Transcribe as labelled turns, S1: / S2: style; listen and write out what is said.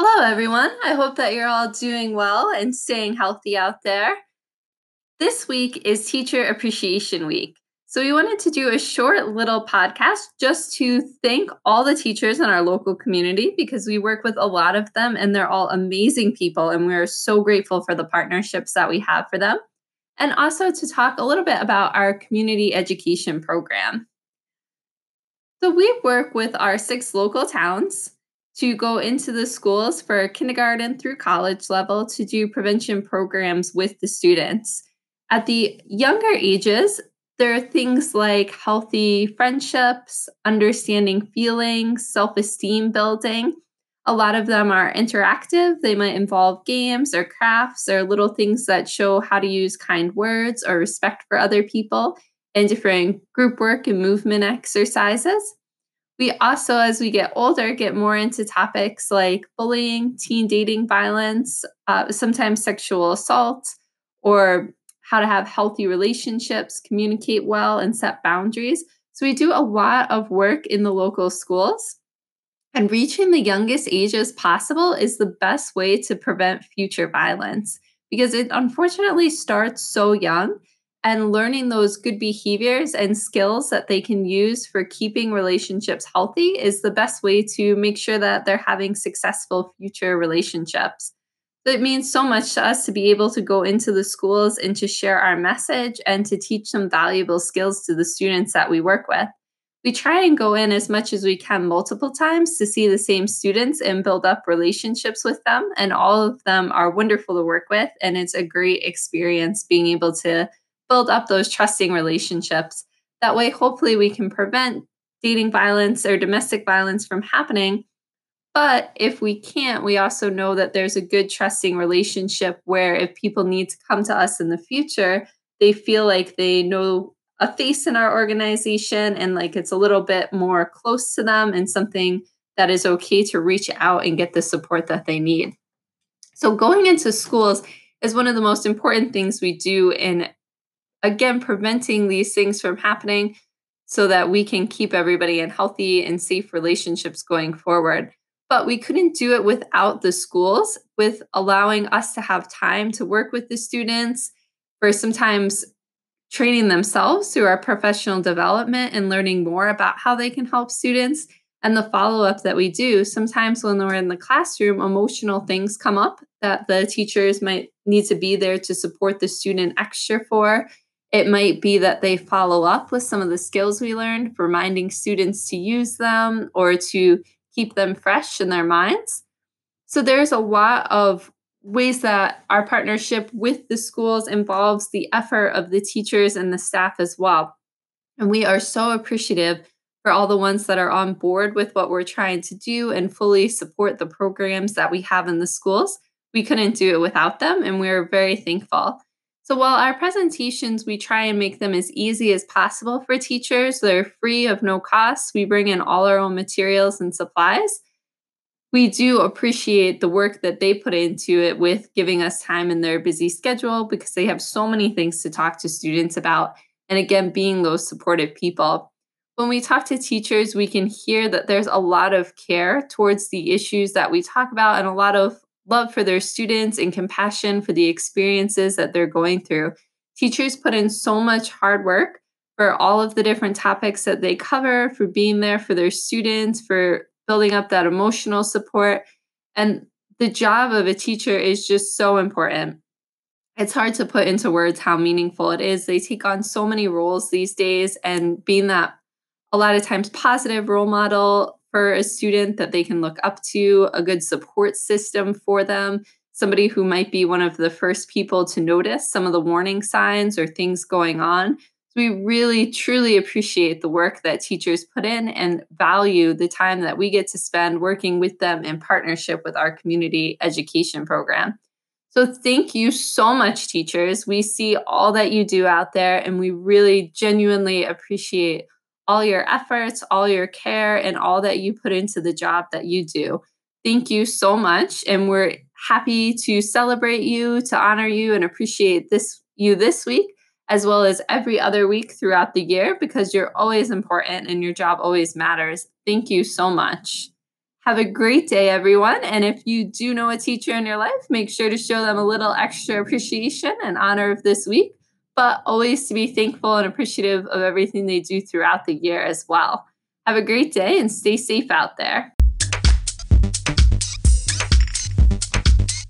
S1: Hello, everyone. I hope that you're all doing well and staying healthy out there. This week is Teacher Appreciation Week. So, we wanted to do a short little podcast just to thank all the teachers in our local community because we work with a lot of them and they're all amazing people. And we're so grateful for the partnerships that we have for them. And also to talk a little bit about our community education program. So, we work with our six local towns to go into the schools for kindergarten through college level to do prevention programs with the students. At the younger ages, there are things like healthy friendships, understanding feelings, self esteem building. A lot of them are interactive. They might involve games or crafts or little things that show how to use kind words or respect for other people and different group work and movement exercises. We also, as we get older, get more into topics like bullying, teen dating violence, uh, sometimes sexual assault, or how to have healthy relationships, communicate well, and set boundaries. So, we do a lot of work in the local schools. And reaching the youngest ages possible is the best way to prevent future violence because it unfortunately starts so young and learning those good behaviors and skills that they can use for keeping relationships healthy is the best way to make sure that they're having successful future relationships. It means so much to us to be able to go into the schools and to share our message and to teach some valuable skills to the students that we work with. We try and go in as much as we can multiple times to see the same students and build up relationships with them. And all of them are wonderful to work with. And it's a great experience being able to build up those trusting relationships. That way, hopefully, we can prevent dating violence or domestic violence from happening. But if we can't, we also know that there's a good trusting relationship where if people need to come to us in the future, they feel like they know a face in our organization and like it's a little bit more close to them and something that is okay to reach out and get the support that they need. So, going into schools is one of the most important things we do in again, preventing these things from happening so that we can keep everybody in healthy and safe relationships going forward. But we couldn't do it without the schools, with allowing us to have time to work with the students, for sometimes training themselves through our professional development and learning more about how they can help students and the follow up that we do. Sometimes when we're in the classroom, emotional things come up that the teachers might need to be there to support the student extra for. It might be that they follow up with some of the skills we learned, reminding students to use them or to keep them fresh in their minds. So there's a lot of ways that our partnership with the schools involves the effort of the teachers and the staff as well. And we are so appreciative for all the ones that are on board with what we're trying to do and fully support the programs that we have in the schools. We couldn't do it without them, and we're very thankful. So while our presentations, we try and make them as easy as possible for teachers, they're free of no cost. We bring in all our own materials and supplies. We do appreciate the work that they put into it with giving us time in their busy schedule because they have so many things to talk to students about. And again, being those supportive people. When we talk to teachers, we can hear that there's a lot of care towards the issues that we talk about and a lot of love for their students and compassion for the experiences that they're going through. Teachers put in so much hard work for all of the different topics that they cover, for being there for their students, for building up that emotional support. And the job of a teacher is just so important. It's hard to put into words how meaningful it is. They take on so many roles these days, and being that a lot of times positive role model for a student that they can look up to, a good support system for them, somebody who might be one of the first people to notice some of the warning signs or things going on. So we really truly appreciate the work that teachers put in and value the time that we get to spend working with them in partnership with our community education program. So, thank you so much, teachers. We see all that you do out there, and we really genuinely appreciate all your efforts, all your care, and all that you put into the job that you do. Thank you so much. And we're happy to celebrate you, to honor you, and appreciate this you this week, as well as every other week throughout the year, because you're always important and your job always matters. Thank you so much. Have a great day, everyone. And if you do know a teacher in your life, make sure to show them a little extra appreciation and honor of this week, but always to be thankful and appreciative of everything they do throughout the year as well. Have a great day and stay safe out there.